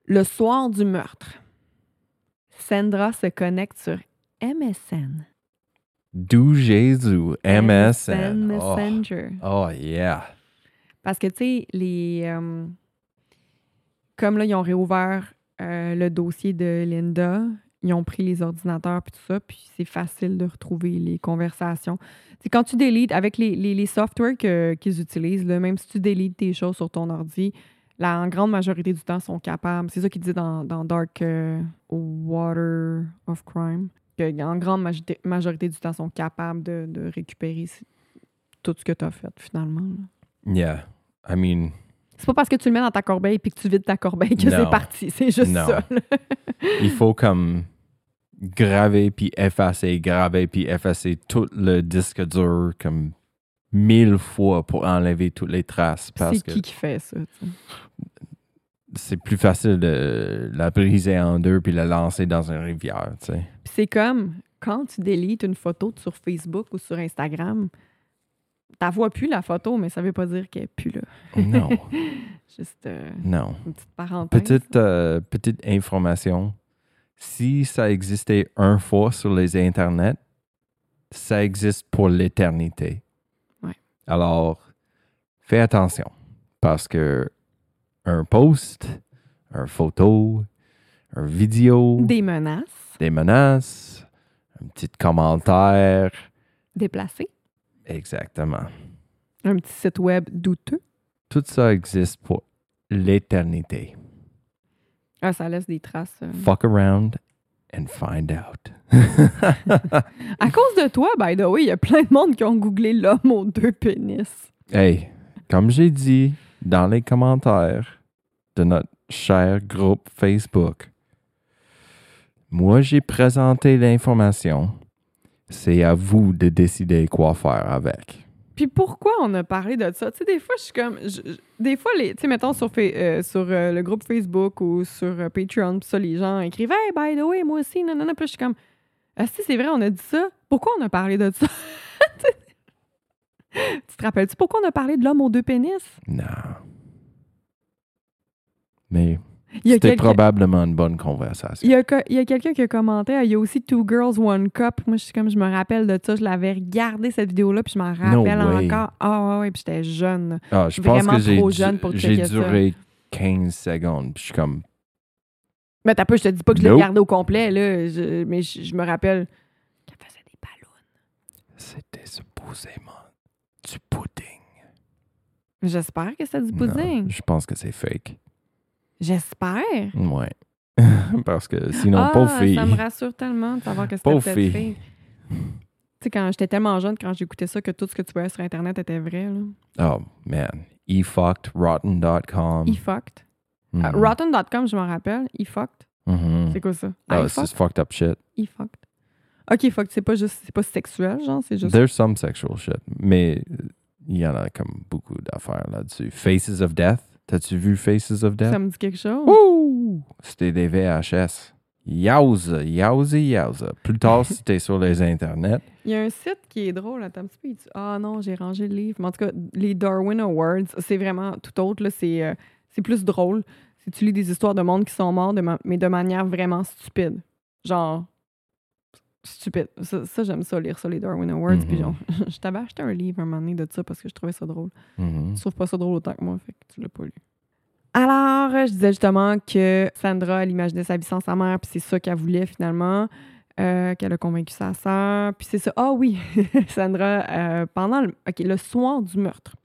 Le soir du meurtre, Sandra se connecte sur MSN. Do Jésus, MSN. Oh. Messenger. oh, yeah. Parce que, tu sais, les. euh, comme là, ils ont réouvert euh, le dossier de Linda, ils ont pris les ordinateurs puis tout ça, puis c'est facile de retrouver les conversations. C'est quand tu délites, avec les, les, les softwares que- qu'ils utilisent, là, même si tu délites tes choses sur ton ordi, la en grande majorité du temps, sont capables. C'est ça qu'il dit dans, dans Dark euh, Water of Crime, que en grande majorité, majorité du temps, sont capables de, de récupérer tout ce que tu as fait finalement. là. Yeah. I mean, C'est pas parce que tu le mets dans ta corbeille puis que tu vides ta corbeille que c'est parti. C'est juste Non. ça. là. il faut comme graver puis effacer, graver puis effacer tout le disque dur comme mille fois pour enlever toutes les traces C'est qui qui fait ça? c'est plus facile de la briser en deux puis la lancer dans une rivière, c'est comme quand tu délites une photo sur Facebook ou sur Instagram, tu vois plus la photo, mais ça veut pas dire qu'elle est plus là. Non, (laughs) Juste euh, non. une petite parenthèse. Petite, euh, petite information. Si ça existait un fois sur les internets, ça existe pour l'éternité. Ouais. Alors, fais attention parce que un post, un photo, un vidéo, des, Des menaces menaces, un petit commentaire, déplacées, exactement. un petit site web douteux. Tout ça existe pour l'éternité. Ah, ça laisse des traces. euh. Fuck around and find out. (laughs) À cause de toi, by the way, il y a plein de monde qui ont googlé l'homme aux deux pénis. Hey, comme j'ai dit dans les commentaires de notre cher groupe Facebook, moi j'ai présenté l'information. C'est à vous de décider quoi faire avec. Puis pourquoi on a parlé de ça? Tu sais, des fois, je suis comme. des fois, tu sais, mettons sur, euh, sur euh, le groupe Facebook ou sur euh, Patreon, pis ça, les gens écrivent Hey, by the way, moi aussi, non, non, non. Puis je suis comme. Ah, si, c'est vrai, on a dit ça. Pourquoi on a parlé de ça? (laughs) tu te rappelles-tu pourquoi on a parlé de l'homme aux deux pénis? Non. Mais c'était probablement une bonne conversation. Il y a, co- il y a quelqu'un qui a commenté, ah, il y a aussi Two Girls, One Cup. Moi, je suis comme, je me rappelle de ça. Je l'avais regardé, cette vidéo-là, puis je m'en rappelle encore. Ah, ouais, ouais, puis j'étais jeune. Ah, je pense vraiment que j'ai trop jeune pour j'ai ça. duré 15 secondes. puis Je suis comme, Mais t'as pas, je te dis pas que je l'ai Nope. regardé au complet, là. je- mais je, je me rappelle qu'elle faisait des ballons. c'était supposément du pudding. J'espère que c'est du Non, pudding. je pense que c'est fake. J'espère. Ouais. (laughs) Parce que sinon, ah, pauvre fille. ça me rassure tellement de savoir que c'était fille. fake. Tu sais, quand j'étais tellement jeune, quand j'écoutais ça, que tout ce que tu voyais sur Internet était vrai, là. Oh, man. efucked, rotten.com. E fucked. Mhm. Euh, Rotten.com, je m'en rappelle. E fucked. Mhm. C'est quoi ça? Ah, I c'est fucked? up shit. E fucked. Ok, fucked, c'est pas juste, c'est pas sexuel, genre, c'est juste. There's some sexual shit. Mais euh, il y en a comme beaucoup d'affaires là-dessus. Faces of Death. T'as-tu vu Faces of Death? Ça me dit quelque chose. Wouh! C'était des VHS. Yowza, yowza, yowza. Plus tard, (laughs) c'était sur les internets. Il y a un site qui est drôle. Attends un petit peu. Ah non, j'ai rangé le livre. Mais en tout cas, les Darwin Awards, c'est vraiment tout autre. là. C'est euh, c'est plus drôle. Si tu lis des histoires de monde qui sont morts, de ma- mais de manière vraiment stupide. Genre, stupide. Ça, ça, j'aime ça, lire ça, les Darwin Awards. Puis Mhm. genre, (laughs) je t'avais acheté un livre un moment donné de ça parce que je trouvais ça drôle. Mhm. Tu trouves pas ça drôle autant que moi, fait que tu l'as pas lu. Alors, je disais justement que Sandra, elle imaginait sa vie sans sa mère, puis c'est ça qu'elle voulait finalement, euh, qu'elle a convaincu sa sœur. Puis c'est ça. Ah oui, (laughs) Sandra, euh, pendant le, ok, le soir du meurtre,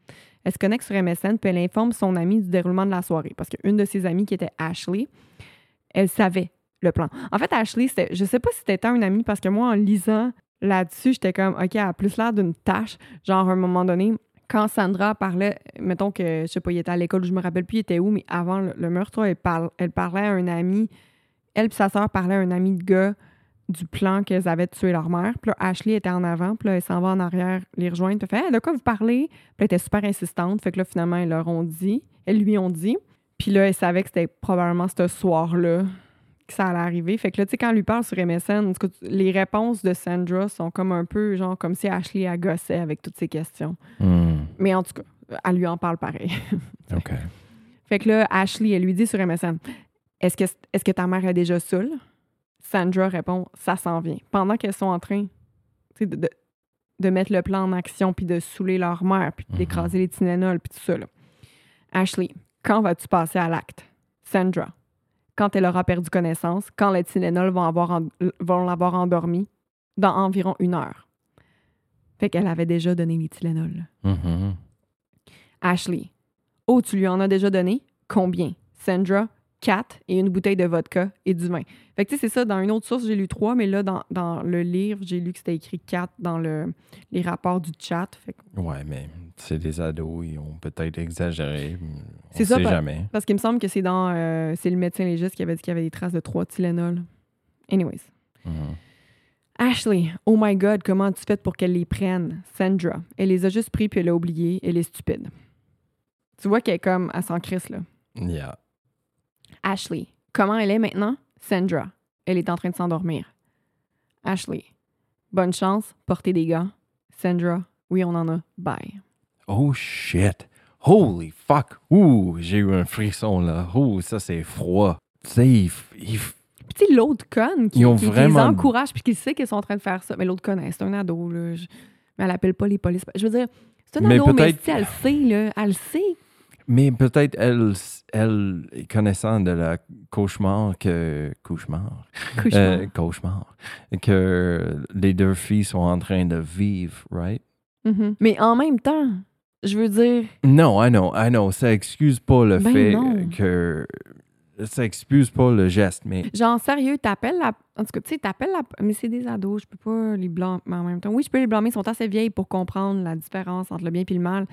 elle se connecte sur MSN, puis elle informe son amie du déroulement de la soirée. Parce qu'une de ses amies, qui était Ashley, elle savait le plan. En fait, Ashley, je sais pas si c'était une amie, parce que moi, en lisant là-dessus, j'étais comme, OK, elle a plus l'air d'une tâche. Genre, à un moment donné, quand Sandra parlait, mettons que, je sais pas, il était à l'école, je me rappelle plus, il était où, mais avant le, meurtre, elle, parlait à un ami, elle et sa sœur parlaient à un ami de gars du plan qu'elles avaient de tuer leur mère. Puis là, Ashley était en avant, puis là, elle s'en va en arrière les rejoindre. Elle fait de quoi vous parlez? Puis elle était super insistante. Fait que là, finalement, elles leur ont dit, elles lui ont dit. Puis là, elle savait que c'était probablement ce soir-là que ça allait arriver. Fait que là, tu sais, quand elle lui parle sur MSN, les réponses de Sandra sont comme un peu, genre, comme si Ashley agossait avec toutes ces questions. Hmm. Mais en tout cas, elle lui en parle pareil. (laughs) OK. Fait que là, Ashley, elle lui dit sur MSN Est-ce que, est que ta mère est déjà seule Sandra répond Ça s'en vient. Pendant qu'elles sont en train de, de, de mettre le plan en action, puis de saouler leur mère, puis Mhm. d'écraser les Tylenol, puis tout ça. Là. Ashley, quand vas-tu passer à l'acte? Sandra, quand elle aura perdu connaissance, quand les Tylenol vont avoir en- vont l'avoir endormie dans environ une heure. Fait qu'elle avait déjà donné les Tylenol. Mhm. Ashley. Oh, tu lui en as déjà donné? Combien? Sandra, 4 et une bouteille de vodka et du vin. Fait que tu sais, c'est ça, dans une autre source, j'ai lu 3, mais là, dans, dans le livre, j'ai lu que c'était écrit 4 dans le, les rapports du chat. Fait que- Ouais, mais c'est des ados, ils ont peut-être exagéré. C'est ça, sait jamais. parce qu'il me semble que c'est dans euh, c'est le médecin légiste qui avait dit qu'il y avait des traces de 3 Tylenol. Anyways. Mhm. Ashley, oh my God, comment as-tu fait pour qu'elle les prenne? Sandra, elle les a juste pris puis elle a oublié, elle est stupide. Tu vois qu'elle est comme, elle s'en crisse, là. Yeah. Ashley, comment elle est maintenant? Sandra, elle est en train de s'endormir. Ashley, bonne chance, portez des gants. Sandra, oui, on en a. Bye. Oh shit. Holy fuck. Ouh, j'ai eu un frisson là. Ouh, ça c'est froid. Tu sais, il, il Puis l'autre conne qui, Ils ont qui- qui vraiment- les encourage puis qui sait qu'ils sont en train de faire ça. Mais l'autre conne, c'est un ado, là. Je- Mais elle appelle pas les polices. Je veux dire, c'est un Mais ado, mais si elle sait, là, elle sait. Mais peut-être elle, elle, connaissant de la cauchemar que. Cauchemar? Cauchemar. Euh, cauchemar. Que les deux filles sont en train de vivre, right? Mhm. Mais en même temps, je veux dire, Non, I know, I know. Ça excuse pas le Ben fait non. que. Ça excuse pas le geste, mais. genre, sérieux, t'appelles la. En tout cas, tu sais, t'appelles la. Mais c'est des ados, je peux pas les blâmer en même temps. Oui, je peux les blâmer, ils sont assez vieilles pour comprendre la différence entre le bien et le mal.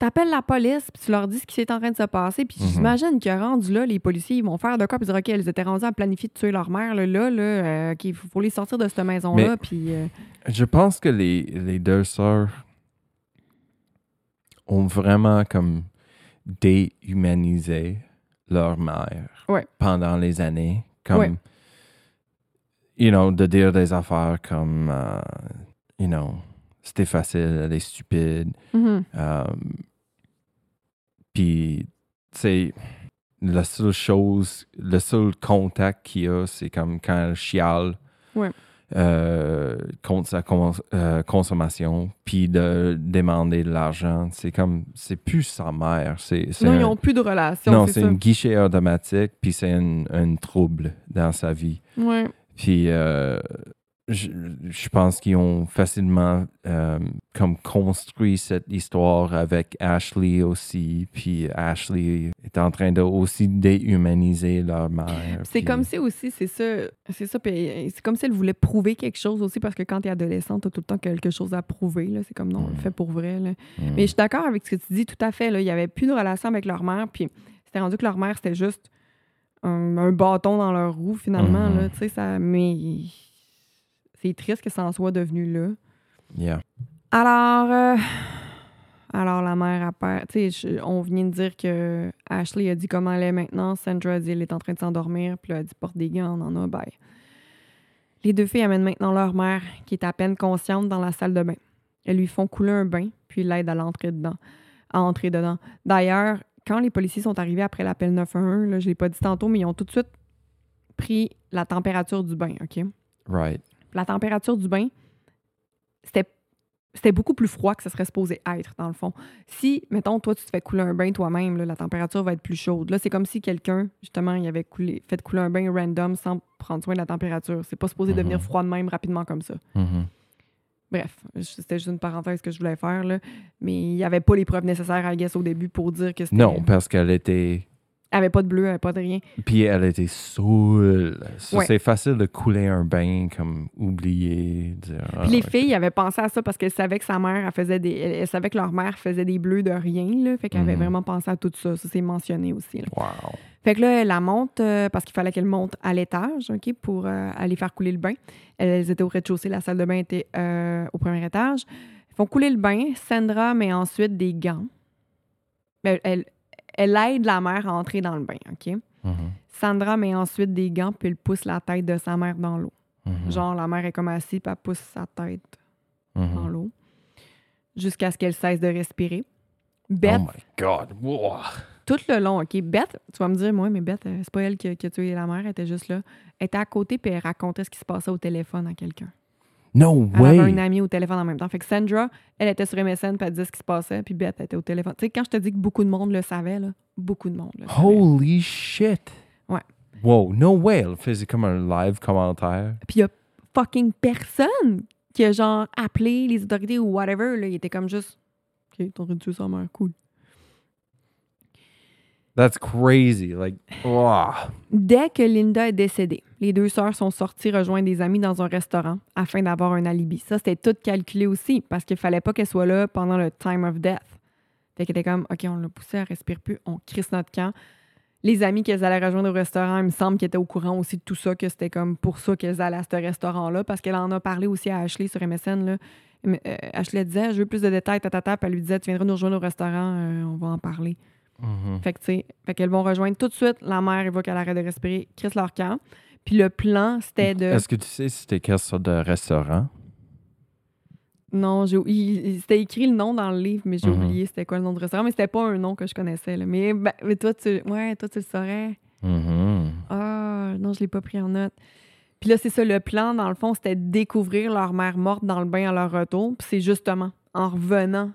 T'appelles la police, puis tu leur dis ce qui s'est en train de se passer, puis Mhm. j'imagine que rendu là, les policiers, ils vont faire de quoi, puis dire, OK, elles étaient rendues à planifier de tuer leur mère, là, là, là euh, OK, il faut, les sortir de cette maison-là, Mais- puis. euh, Je pense que les, les deux sœurs ont vraiment comme déhumanisé leur mère Ouais. pendant les années. Comme, Ouais. you know, de dire des affaires comme, euh, you know, c'était facile, elle est stupide. mhm. Euh, Puis, tu sais, la seule chose, le seul contact qu'il y a, c'est comme quand elle chiale Ouais. euh, contre sa cons- euh, consommation, puis de demander de l'argent. C'est comme, c'est plus sa mère. C'est, c'est Non, un- ils n'ont plus de relation, non, c'est c'est ça. un guichet automatique, puis c'est un, un trouble dans sa vie. Ouais. Puis euh, je, je pense qu'ils ont facilement euh, comme construit cette histoire avec Ashley aussi. Puis Ashley est en train de aussi déhumaniser leur mère. C'est puis- comme si aussi, c'est ça, c'est ça, puis c'est comme si elle voulait prouver quelque chose aussi, parce que quand t'es adolescente, t'as tout le temps quelque chose à prouver, là. C'est comme, non, on le Mm. fait pour vrai, là. Mm. Mais je suis d'accord avec ce que tu dis, tout à fait, là. Il y avait plus de relation avec leur mère, puis c'était rendu que leur mère, c'était juste un, un bâton dans leur roue, finalement, Mhm. là, tu sais, ça... Mais c'est triste que ça en soit devenu là. Yeah. Alors, euh, alors la mère a peur. Tu sais, on vient de dire que Ashley a dit comment elle est maintenant. Sandra a dit elle est en train de s'endormir. Puis là, elle a dit porte des gants, on en a, bye. Les deux filles amènent maintenant leur mère, qui est à peine consciente, dans la salle de bain. Elles lui font couler un bain, puis l'aident à l'entrer dedans, à entrer dedans. D'ailleurs, quand les policiers sont arrivés après l'appel 911, là, je l'ai pas dit tantôt, mais ils ont tout de suite pris la température du bain, OK? Right. La température du bain, c'était c'était beaucoup plus froid que ça serait supposé être, dans le fond. Si, mettons, toi, tu te fais couler un bain toi-même, la température va être plus chaude. Là, c'est comme si quelqu'un, justement, il avait coulé, fait couler un bain random sans prendre soin de la température. C'est pas supposé Mhm. devenir froid de même rapidement comme ça. Mhm. Bref, c'était juste une parenthèse que je voulais faire, là. Mais il n'y avait pas les preuves nécessaires, I guess, au début pour dire que c'était... Non, parce qu'elle était. Elle avait pas de bleu, elle avait pas de rien. Puis elle était saoule. Ça, Ouais. C'est facile de couler un bain, comme oublier. Dire, ah, Puis les ok. filles avaient pensé à ça parce qu'elles savaient que sa mère, elle faisait des. Elle, elle savait que leur mère faisait des bleus de rien, là. Fait qu'elle avait Mhm. vraiment pensé à tout ça. Ça, c'est mentionné aussi, là. Wow. Fait que là, elle la monte euh, parce qu'il fallait qu'elle monte à l'étage, OK, pour euh, aller faire couler le bain. Elles étaient au rez-de-chaussée, la salle de bain était euh, au premier étage. Ils font couler le bain. Sandra met ensuite des gants. Elle, elle, elle aide la mère à entrer dans le bain, OK? Mhm. Sandra met ensuite des gants, puis elle pousse la tête de sa mère dans l'eau. Mhm. Genre, la mère est comme assise, puis elle pousse sa tête Mhm. dans l'eau jusqu'à ce qu'elle cesse de respirer. Beth, Oh my God. Wow. tout le long, OK, Beth, tu vas me dire, moi, mais Beth, euh, c'est pas elle qui a, qui a tué la mère, elle était juste là. Elle était à côté, puis elle racontait ce qui se passait au téléphone à quelqu'un. No Elle avait way. un ami au téléphone en même temps. Fait que Sandra, elle était sur MSN, puis elle disait ce qui se passait, puis Beth était au téléphone. Tu sais, quand je te dis que beaucoup de monde le savait, là, beaucoup de monde le savait. Holy shit. Wow, no way. Elle faisait comme un live commentaire. Puis il y a fucking personne qui a genre appelé les autorités ou whatever. Là. Il était comme juste. Ok, de tuer sa mère, cool. That's crazy. Like, wow. Dès que Linda est décédée, les deux sœurs sont sorties rejoindre des amis dans un restaurant afin d'avoir un alibi. Ça, c'était tout calculé aussi parce qu'il fallait pas qu'elle soit là pendant le time of death. Fait qu'elle était comme, OK, on l'a poussée, elle respire plus, on crisse notre camp. Les amis qu'elles allaient rejoindre au restaurant, il me semble qu'elles étaient au courant aussi de tout ça, que c'était comme pour ça qu'elles allaient à ce restaurant-là, parce qu'elle en a parlé aussi à Ashley sur MSN. Euh, Ashley disait, je veux plus de détails, tatata, elle lui disait, tu viendras nous rejoindre au restaurant, euh, on va en parler. Mhm. Fait que, tu sais, fait qu'elles vont rejoindre tout de suite. La mère, il va qu'elle arrête de respirer, crisse leur camp. Puis le plan, c'était de. Est-ce que tu sais c'était quelle sorte de restaurant? Non, j'ai il- c'était écrit le nom dans le livre, mais j'ai Mhm. oublié c'était quoi le nom de restaurant. Mais c'était pas un nom que je connaissais. Là. Mais, ben, mais toi, tu. Ouais, toi, tu le saurais. Mhm. Ah, non, je l'ai pas pris en note. Puis là, c'est ça, le plan, dans le fond, c'était de découvrir leur mère morte dans le bain à leur retour. Puis c'est justement en revenant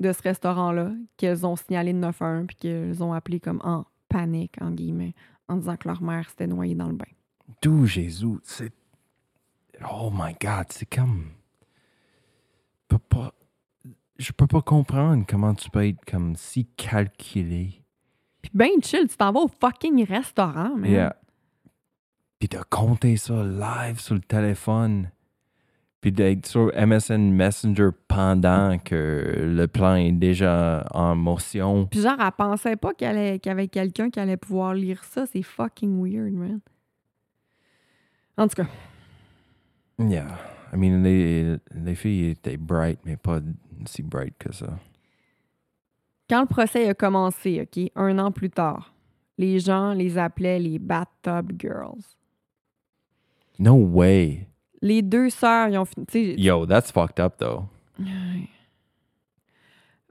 de ce restaurant-là qu'elles ont signalé le 911 puis qu'elles ont appelé comme en panique, en guillemets, en disant que leur mère s'était noyée dans le bain. D'où Jésus, c'est. Oh my God, c'est comme. Je peux pas. Je peux pas comprendre comment tu peux être comme si calculé. Puis ben chill, tu t'en vas au fucking restaurant, man. Yeah. Puis de compter ça live sur le téléphone. Puis d'être sur MSN Messenger pendant que le plan est déjà en motion. Puis genre, elle pensait pas qu'il y avait quelqu'un qui allait pouvoir lire ça. C'est fucking weird, man. En tout cas, Yeah. I mean, les, les filles étaient bright, mais pas si bright que ça. quand le procès a commencé, OK, un an plus tard, les gens les appelaient les Bathtub Girls. No way. Les deux sœurs, ils ont fini. Yo, that's fucked up though.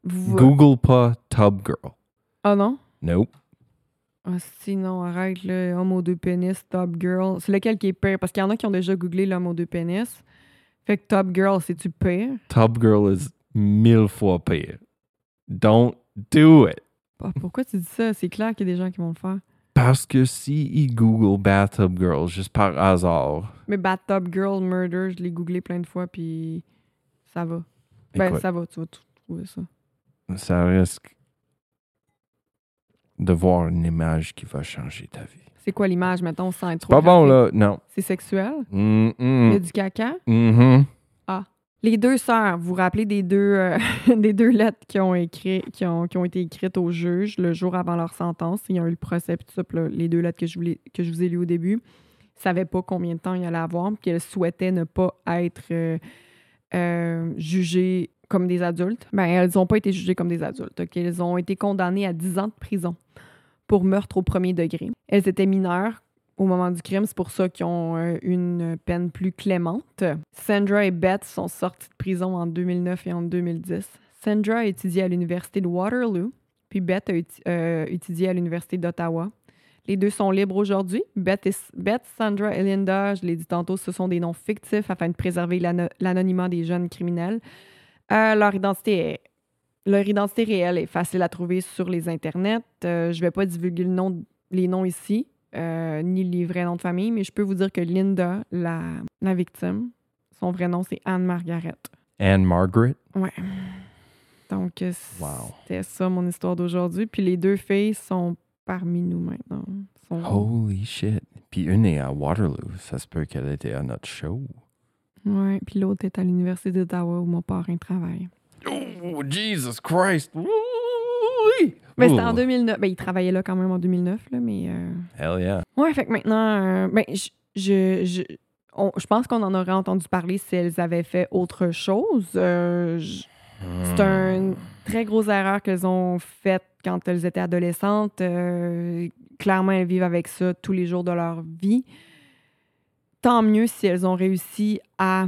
vous- Google pas Tub Girl. Ah non? Nope. Ah, si, non, arrête, là. Homme aux deux pénis, Top Girl. C'est lequel qui est pire? Parce qu'il y en a qui ont déjà googlé l'homme aux deux pénis. Fait que Top Girl, c'est-tu pire? Tub Girl is mille fois pire. Don't do it. Ah, pourquoi tu dis ça? C'est clair qu'il y a des gens qui vont le faire. Parce que si ils Google Bathtub Girl juste par hasard, Mais Bathtub Girl Murder, je l'ai googlé plein de fois, puis ça va. Ben, écoute, ça va, tu vas t- trouver ça. ça risque de voir une image qui va changer ta vie. C'est quoi l'image, mettons, sans être trop Pas bon là, non. C'est sexuel? Mm Il y a -mm. du caca? Mhm. Les deux sœurs, vous vous rappelez des deux, euh, (laughs) lettres qui ont, été écrites au juge le jour avant leur sentence? Ils ont eu le procès, puis tout ça. les deux lettres que je, vous ai lues au début, ne savaient pas combien de temps il allait avoir, puis qu'elles souhaitaient ne pas être euh, euh, jugées comme des adultes. Ben, elles n'ont pas été jugées comme des adultes. Elles ont été condamnées à 10 ans de prison pour meurtre au premier degré. Elles étaient mineures au moment du crime. C'est pour ça qu'ils ont euh, une peine plus clémente. Sandra et Beth sont sorties de prison en 2009 et en 2010. Sandra a étudié à l'université de Waterloo, puis Beth a euh, étudié à l'université d'Ottawa. Les deux sont libres aujourd'hui. Beth, et- Beth, Sandra et Linda, je l'ai dit tantôt, ce sont des noms fictifs afin de préserver l'ano- l'anonymat des jeunes criminels. Euh, leur identité réelle est facile à trouver sur les internets. Je ne vais pas divulguer les noms ici, euh, ni les vrais noms de famille, mais je peux vous dire que Linda, la, la victime, son vrai nom, c'est Anne Margaret. Anne Margaret? Ouais. Donc, euh, Wow. c'était ça mon histoire d'aujourd'hui. Puis les deux filles sont parmi nous maintenant. Sont- Holy shit. Puis une est à Waterloo. Ça se peut qu'elle était à notre show. Ouais, puis l'autre est à l'Université d'Ottawa où mon parrain travaille. Oh, Jesus Christ. Oui. Mais c'était en 2009. Ben, il travaillait là quand même en 2009, là, mais... euh, Hell yeah. Ouais, fait que maintenant, euh, ben, je, je, je, on- je pense qu'on en aurait entendu parler si elles avaient fait autre chose. Euh, c'est une très grosse erreur qu'elles ont faite quand elles étaient adolescentes. Euh, clairement, elles vivent avec ça tous les jours de leur vie. Tant mieux si elles ont réussi à.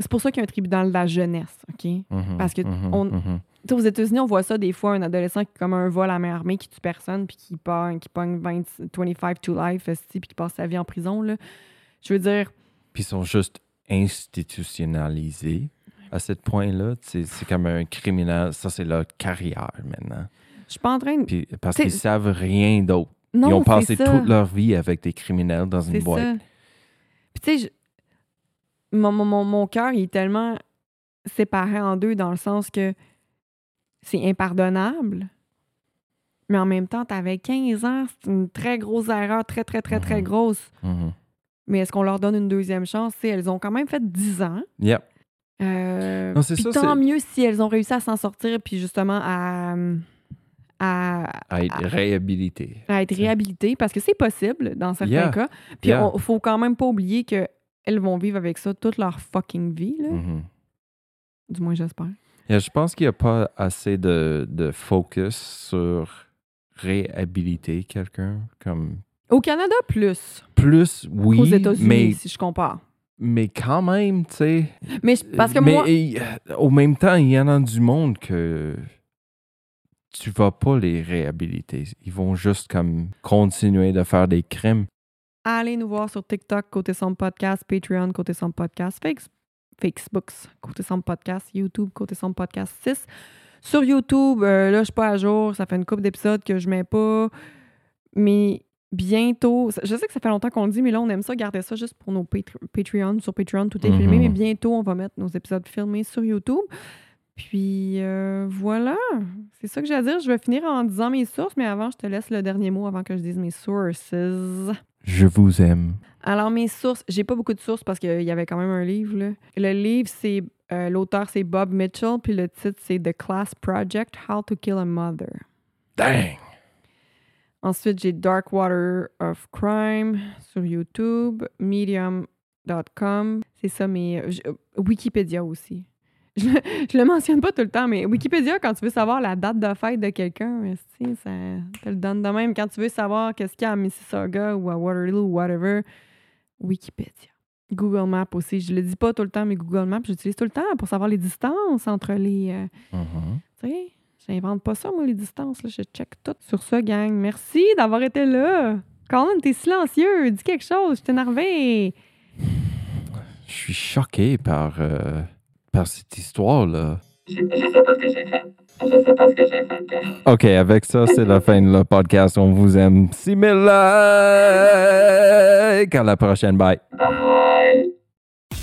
C'est pour ça qu'il y a un tribunal de la jeunesse, OK? Mhm, Parce que mhm, on- mhm. Tu sais, aux États-Unis, on voit ça des fois, un adolescent qui comme un vol à main armée, qui tue personne, puis qui pogne, qui pogne 20, 25 to life, puis qui passe sa vie en prison. Là. Je veux dire, Puis ils sont juste institutionnalisés à ce point-là. C'est comme un criminel. Ça, c'est leur carrière maintenant. je suis pas en train de. Puis, parce qu'ils savent rien d'autre. Ils ont passé ça. toute leur vie avec des criminels dans une boîte. ça. Puis tu sais, je- mon, mon, mon, mon cœur, il est tellement séparé en deux dans le sens que c'est impardonnable. Mais en même temps, t'avais 15 ans, c'est une très grosse erreur, très, très, très, très Mhm. grosse. Mhm. Mais est-ce qu'on leur donne une deuxième chance? Tu sais, elles ont quand même fait 10 ans. Yep. Euh, Non, puis ça, tant mieux si elles ont réussi à s'en sortir, puis justement à, à, À être à- réhabilité. à être réhabilitées, parce que c'est possible dans certains Yeah. cas. Puis Yeah. il faut quand même pas oublier que elles vont vivre avec ça toute leur fucking vie, là. Mhm. du moins j'espère. Yeah, je pense qu'il n'y a pas assez de, de focus sur réhabiliter quelqu'un. Comme Au Canada, plus plus, oui, qu'aux États-Unis, mais, si je compare. mais quand même, tu sais. Mais parce que mais moi, euh, au même temps, il y en a du monde que tu vas pas les réhabiliter. Ils vont juste comme continuer de faire des crimes. allez nous voir sur TikTok, Côté Sombre Podcast, Patreon, Côté Sombre Podcast, Facebook, Côté Sombre Podcast, YouTube, Côté Sombre Podcast 6. Sur YouTube, euh, là, je suis pas à jour. Ça fait une couple d'épisodes que je mets pas. Mais bientôt, je sais que ça fait longtemps qu'on le dit, mais là, on aime ça, garder ça juste pour nos Patre- Patreon. Sur Patreon, tout est filmé, Mhm. mais bientôt, on va mettre nos épisodes filmés sur YouTube. Puis euh, voilà, c'est ça que j'ai à dire. Je vais finir en disant mes sources, mais avant, je te laisse le dernier mot avant que je dise mes sources. Je vous aime. Alors, mes sources, j'ai pas beaucoup de sources parce qu'il y avait quand même un livre. là. Le livre, c'est euh, l'auteur, c'est Bob Mitchell, puis le titre, c'est The Class Project How to Kill a Mother. Dang! Ensuite, j'ai Dark Water of Crime sur YouTube, medium.com. C'est ça, mais je- euh, Wikipédia aussi. Je, le- je le mentionne pas tout le temps, mais Wikipédia, quand tu veux savoir la date de fête de quelqu'un, ça te le donne de même. Quand tu veux savoir qu'est-ce qu'il y a à Mississauga ou à Waterloo ou whatever, Wikipédia. Google Maps aussi. Je le dis pas tout le temps, mais Google Maps, j'utilise tout le temps pour savoir les distances entre les. euh, Mhm. tu sais, j'invente pas ça, moi, les distances. Là. Je check tout sur ça, gang. Merci d'avoir été là. Colin, t'es silencieux. Dis quelque chose. Je suis énervée. Je suis choqué par, euh, par cette histoire-là. OK, avec ça, c'est la fin de le podcast. On vous aime. 6000 likes. À la prochaine. Bye.